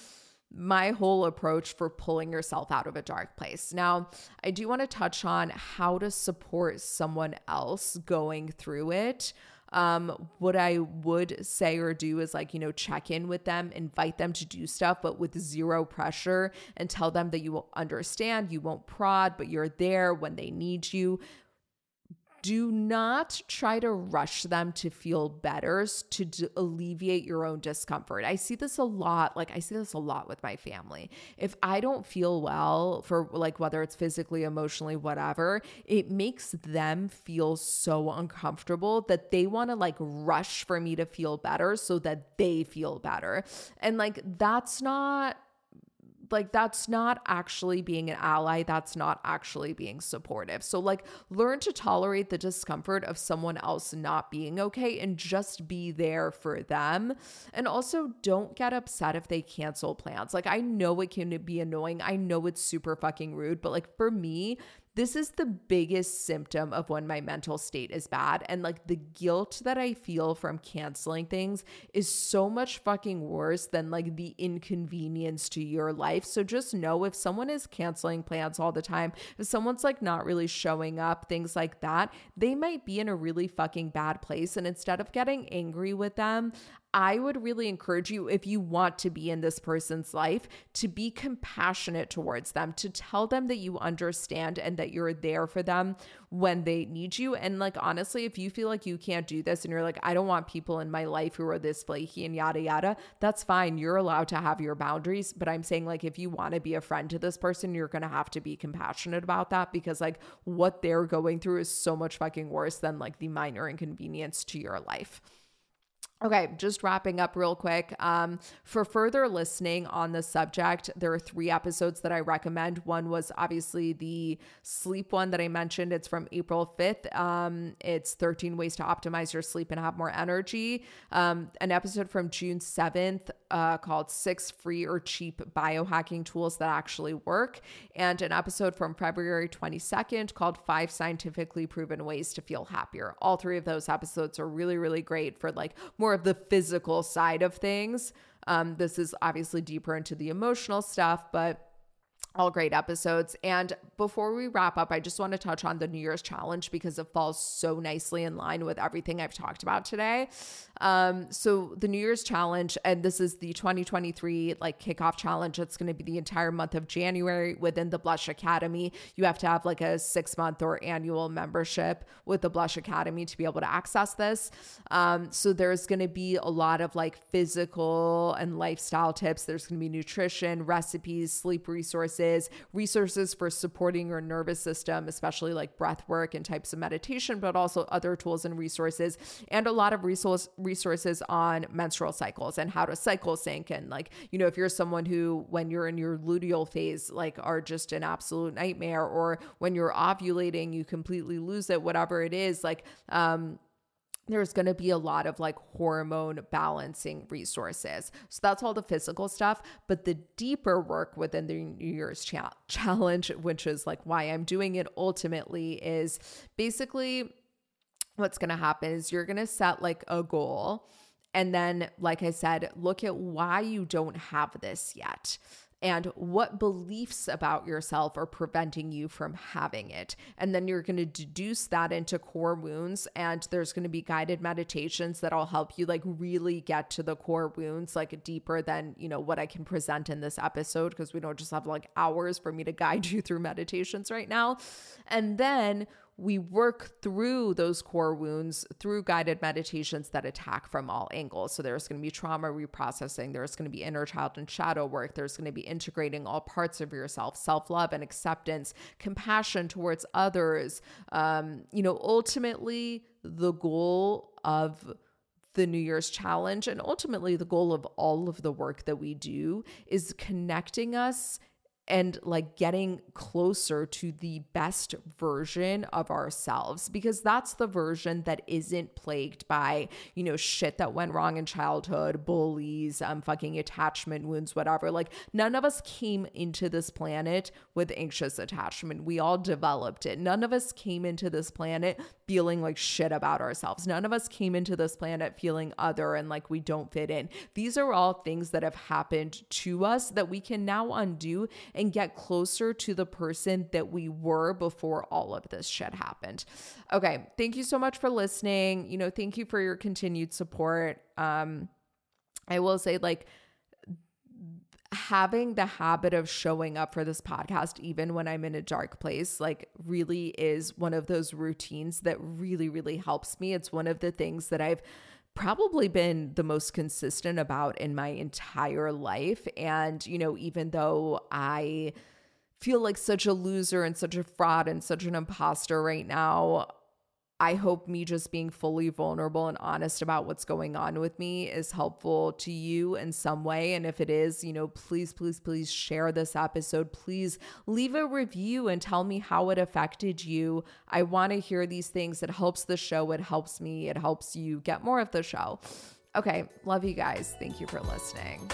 my whole approach for pulling yourself out of a dark place. Now, I do want to touch on how to support someone else going through it. Um, what I would say or do is like, you know, check in with them, invite them to do stuff, but with zero pressure and tell them that you will understand, you won't prod, but you're there when they need you do not try to rush them to feel better to d- alleviate your own discomfort. I see this a lot. Like, I see this a lot with my family. If I don't feel well for like whether it's physically, emotionally, whatever, it makes them feel so uncomfortable that they want to like rush for me to feel better so that they feel better. And like, that's not like that's not actually being an ally that's not actually being supportive. So like learn to tolerate the discomfort of someone else not being okay and just be there for them. And also don't get upset if they cancel plans. Like i know it can be annoying i know it's super fucking rude but like for me this is the biggest symptom of when my mental state is bad. And like the guilt that I feel from canceling things is so much fucking worse than like the inconvenience to your life. So just know if someone is canceling plans all the time, if someone's like not really showing up, things like that, they might be in a really fucking bad place. And instead of getting angry with them, I would really encourage you, if you want to be in this person's life, to be compassionate towards them, to tell them that you understand and that you're there for them when they need you. And like, honestly, if you feel like you can't do this and you're like, I don't want people in my life who are this flaky and yada yada, that's fine. You're allowed to have your boundaries. But I'm saying, like, if you want to be a friend to this person, you're going to have to be compassionate about that because, like, what they're going through is so much fucking worse than like the minor inconvenience to your life. Okay, just wrapping up real quick. Um, for further listening on the subject, there are three episodes that I recommend. One was obviously the sleep one that I mentioned. It's from April 5th. Um, it's 13 ways to optimize your sleep and have more energy. Um, an episode from June 7th uh, called Six Free or Cheap Biohacking Tools That Actually Work. And an episode from February 22nd called Five Scientifically Proven Ways to Feel Happier. All three of those episodes are really, really great for like more of the physical side of things. Um, this is obviously deeper into the emotional stuff, but all great episodes. And before we wrap up, I just want to touch on the New Year's challenge because it falls so nicely in line with everything I've talked about today. Um, so the New Year's challenge, and this is the 2023 like kickoff challenge. It's going to be the entire month of January within the Blush Academy. You have to have like a six month or annual membership with the Blush Academy to be able to access this. Um, so there's going to be a lot of like physical and lifestyle tips. There's going to be nutrition, recipes, sleep resources resources, resources for supporting your nervous system, especially like breath work and types of meditation, but also other tools and resources, and a lot of resource resources on menstrual cycles and how to cycle sync. And like, you know, if you're someone who, when you're in your luteal phase, like are just an absolute nightmare, or when you're ovulating, you completely lose it, whatever it is, like, um, there's going to be a lot of like hormone balancing resources. So that's all the physical stuff. But the deeper work within the New Year's cha- challenge, which is like why I'm doing it ultimately, is basically what's going to happen is you're going to set like a goal. And then, like I said, look at why you don't have this yet and what beliefs about yourself are preventing you from having it. And then you're going to deduce that into core wounds. And there's going to be guided meditations that'll help you like really get to the core wounds, like deeper than, you know, what I can present in this episode, because we don't just have like hours for me to guide you through meditations right now. And then we work through those core wounds through guided meditations that attack from all angles. So there's going to be trauma reprocessing, there's going to be inner child and shadow work, there's going to be integrating all parts of yourself, self love and acceptance, compassion towards others. Um, you know, ultimately, the goal of the New Year's challenge and ultimately the goal of all of the work that we do is connecting us and like getting closer to the best version of ourselves because that's the version that isn't plagued by you know shit that went wrong in childhood bullies um fucking attachment wounds whatever. Like none of us came into this planet with anxious attachment. We all developed it. None of us came into this planet feeling like shit about ourselves none of us came into this planet feeling other and like we don't fit in these are all things that have happened to us that we can now undo and get closer to the person that we were before all of this shit happened. Okay, thank you so much for listening. You know, thank you for your continued support. Um I will say like having the habit of showing up for this podcast, even when I'm in a dark place, like really is one of those routines that really, really helps me. It's one of the things that I've probably been the most consistent about in my entire life. And, you know, even though I feel like such a loser and such a fraud and such an imposter right now, I hope me just being fully vulnerable and honest about what's going on with me is helpful to you in some way. And if it is, you know, please, please, please share this episode. Please leave a review and tell me how it affected you. I want to hear these things. It helps the show, it helps me, it helps you get more of the show. Okay, love you guys. Thank you for listening.